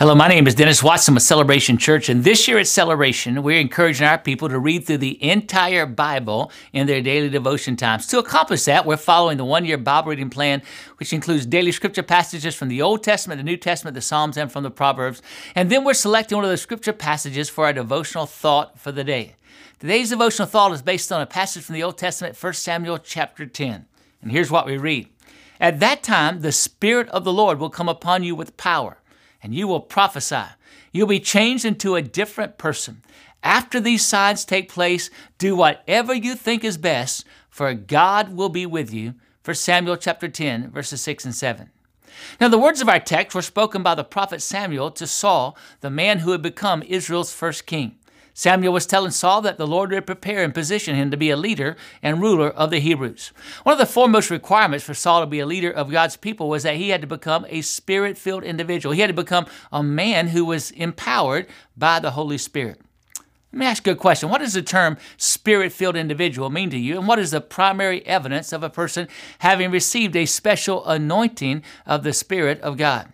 Hello, my name is Dennis Watson with Celebration Church, and this year at Celebration, we're encouraging our people to read through the entire Bible in their daily devotion times. To accomplish that, we're following the one year Bible reading plan, which includes daily scripture passages from the Old Testament, the New Testament, the Psalms, and from the Proverbs. And then we're selecting one of those scripture passages for our devotional thought for the day. Today's devotional thought is based on a passage from the Old Testament, 1 Samuel chapter 10. And here's what we read At that time, the Spirit of the Lord will come upon you with power and you will prophesy. You'll be changed into a different person. After these signs take place, do whatever you think is best, for God will be with you. For Samuel chapter 10, verses 6 and 7. Now, the words of our text were spoken by the prophet Samuel to Saul, the man who had become Israel's first king. Samuel was telling Saul that the Lord would prepare and position him to be a leader and ruler of the Hebrews. One of the foremost requirements for Saul to be a leader of God's people was that he had to become a spirit filled individual. He had to become a man who was empowered by the Holy Spirit. Let me ask you a question. What does the term spirit filled individual mean to you? And what is the primary evidence of a person having received a special anointing of the Spirit of God?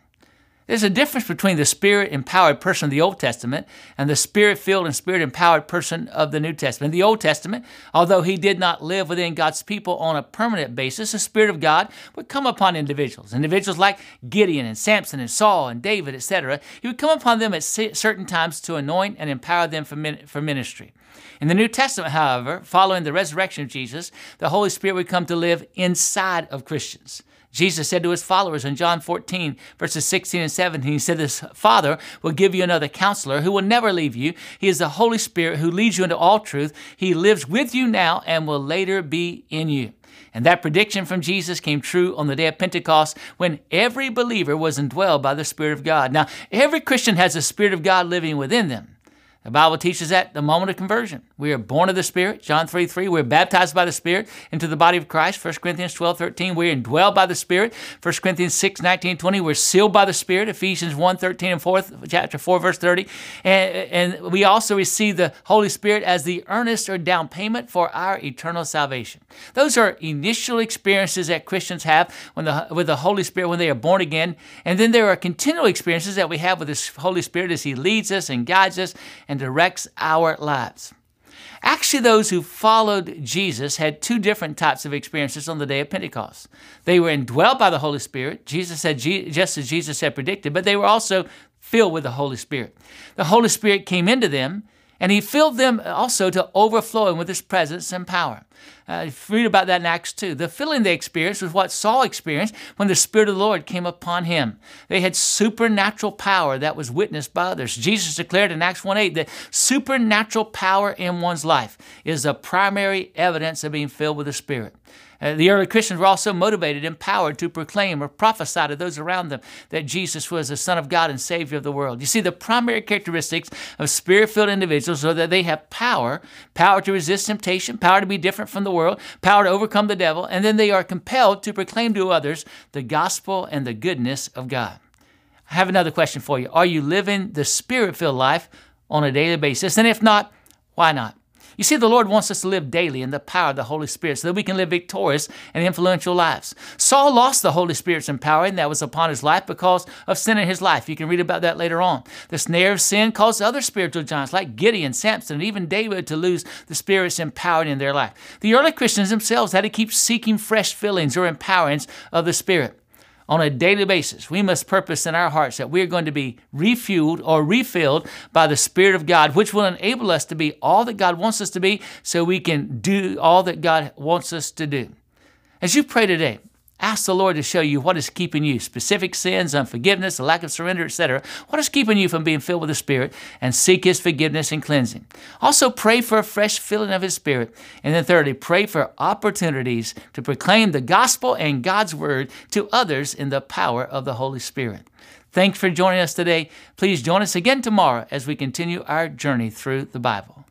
There's a difference between the spirit empowered person of the Old Testament and the spirit filled and spirit empowered person of the New Testament. In the Old Testament, although he did not live within God's people on a permanent basis, the Spirit of God would come upon individuals. Individuals like Gideon and Samson and Saul and David, etc. He would come upon them at certain times to anoint and empower them for ministry. In the New Testament, however, following the resurrection of Jesus, the Holy Spirit would come to live inside of Christians. Jesus said to his followers in John 14, verses 16 and 17, He said, This Father will give you another counselor who will never leave you. He is the Holy Spirit who leads you into all truth. He lives with you now and will later be in you. And that prediction from Jesus came true on the day of Pentecost when every believer was indwelled by the Spirit of God. Now, every Christian has the Spirit of God living within them. The Bible teaches that the moment of conversion. We are born of the Spirit, John 3 3. We're baptized by the Spirit into the body of Christ, 1 Corinthians 12 13. We're indwelled by the Spirit, 1 Corinthians 6 19 20. We're sealed by the Spirit, Ephesians 1 13 and 4, chapter 4, verse 30. And, and we also receive the Holy Spirit as the earnest or down payment for our eternal salvation. Those are initial experiences that Christians have when the, with the Holy Spirit when they are born again. And then there are continual experiences that we have with the Holy Spirit as He leads us and guides us and and directs our lives. Actually, those who followed Jesus had two different types of experiences on the day of Pentecost. They were indwelt by the Holy Spirit, Jesus said, just as Jesus had predicted, but they were also filled with the Holy Spirit. The Holy Spirit came into them and he filled them also to overflowing with his presence and power. Uh, read about that in Acts 2. The filling they experienced was what Saul experienced when the Spirit of the Lord came upon him. They had supernatural power that was witnessed by others. Jesus declared in Acts 1 8 that supernatural power in one's life is the primary evidence of being filled with the Spirit. Uh, the early Christians were also motivated, empowered to proclaim or prophesy to those around them that Jesus was the Son of God and Savior of the world. You see, the primary characteristics of spirit filled individuals are that they have power power to resist temptation, power to be different from the world, power to overcome the devil, and then they are compelled to proclaim to others the gospel and the goodness of God. I have another question for you. Are you living the spirit filled life on a daily basis? And if not, why not? You see, the Lord wants us to live daily in the power of the Holy Spirit so that we can live victorious and influential lives. Saul lost the Holy Spirit's empowering that was upon his life because of sin in his life. You can read about that later on. The snare of sin caused other spiritual giants like Gideon, Samson, and even David to lose the Spirit's empowering in their life. The early Christians themselves had to keep seeking fresh fillings or empowerings of the Spirit on a daily basis, we must purpose in our hearts that we're going to be refueled or refilled by the Spirit of God, which will enable us to be all that God wants us to be so we can do all that God wants us to do. As you pray today, Ask the Lord to show you what is keeping you specific sins, unforgiveness, a lack of surrender, etc. What is keeping you from being filled with the Spirit and seek His forgiveness and cleansing. Also, pray for a fresh filling of His Spirit. And then, thirdly, pray for opportunities to proclaim the gospel and God's word to others in the power of the Holy Spirit. Thanks for joining us today. Please join us again tomorrow as we continue our journey through the Bible.